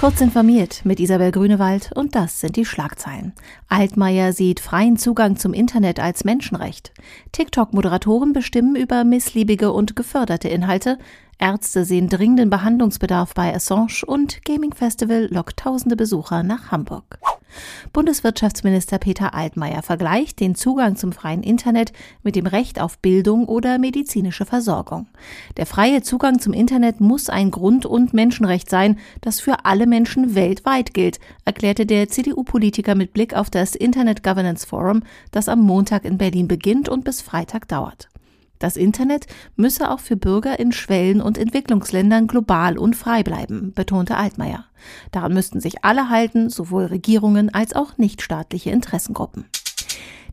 Kurz informiert mit Isabel Grünewald und das sind die Schlagzeilen. Altmaier sieht freien Zugang zum Internet als Menschenrecht. TikTok-Moderatoren bestimmen über missliebige und geförderte Inhalte. Ärzte sehen dringenden Behandlungsbedarf bei Assange und Gaming Festival lockt tausende Besucher nach Hamburg. Bundeswirtschaftsminister Peter Altmaier vergleicht den Zugang zum freien Internet mit dem Recht auf Bildung oder medizinische Versorgung. Der freie Zugang zum Internet muss ein Grund- und Menschenrecht sein, das für alle Menschen weltweit gilt, erklärte der CDU-Politiker mit Blick auf das Internet Governance Forum, das am Montag in Berlin beginnt und bis Freitag dauert. Das Internet müsse auch für Bürger in Schwellen- und Entwicklungsländern global und frei bleiben, betonte Altmaier. Daran müssten sich alle halten, sowohl Regierungen als auch nichtstaatliche Interessengruppen.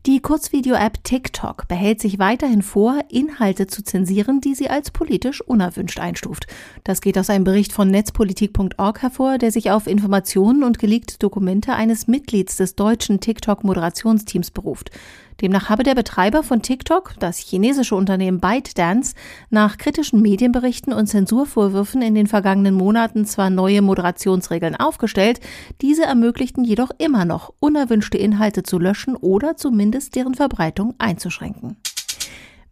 Die Kurzvideo-App TikTok behält sich weiterhin vor, Inhalte zu zensieren, die sie als politisch unerwünscht einstuft. Das geht aus einem Bericht von netzpolitik.org hervor, der sich auf Informationen und geleakte Dokumente eines Mitglieds des deutschen TikTok-Moderationsteams beruft. Demnach habe der Betreiber von TikTok, das chinesische Unternehmen ByteDance, nach kritischen Medienberichten und Zensurvorwürfen in den vergangenen Monaten zwar neue Moderationsregeln aufgestellt, diese ermöglichten jedoch immer noch, unerwünschte Inhalte zu löschen oder zumindest deren Verbreitung einzuschränken.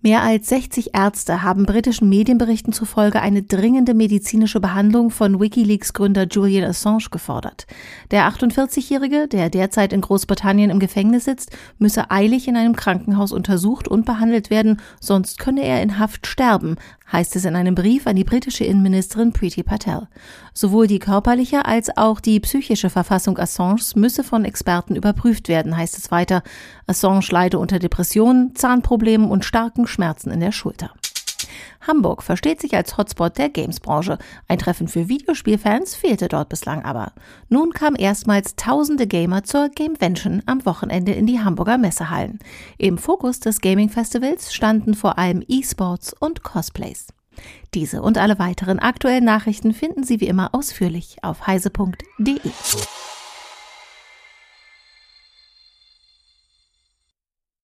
Mehr als 60 Ärzte haben britischen Medienberichten zufolge eine dringende medizinische Behandlung von Wikileaks-Gründer Julian Assange gefordert. Der 48-Jährige, der derzeit in Großbritannien im Gefängnis sitzt, müsse eilig in einem Krankenhaus untersucht und behandelt werden, sonst könne er in Haft sterben, heißt es in einem Brief an die britische Innenministerin Priti Patel. Sowohl die körperliche als auch die psychische Verfassung Assanges müsse von Experten überprüft werden, heißt es weiter. Assange leide unter Depressionen, Zahnproblemen und starken Schmerzen in der Schulter. Hamburg versteht sich als Hotspot der Gamesbranche. Ein Treffen für Videospielfans fehlte dort bislang aber. Nun kamen erstmals tausende Gamer zur Gamevention am Wochenende in die Hamburger Messehallen. Im Fokus des Gaming Festivals standen vor allem E-Sports und Cosplays. Diese und alle weiteren aktuellen Nachrichten finden Sie wie immer ausführlich auf heise.de.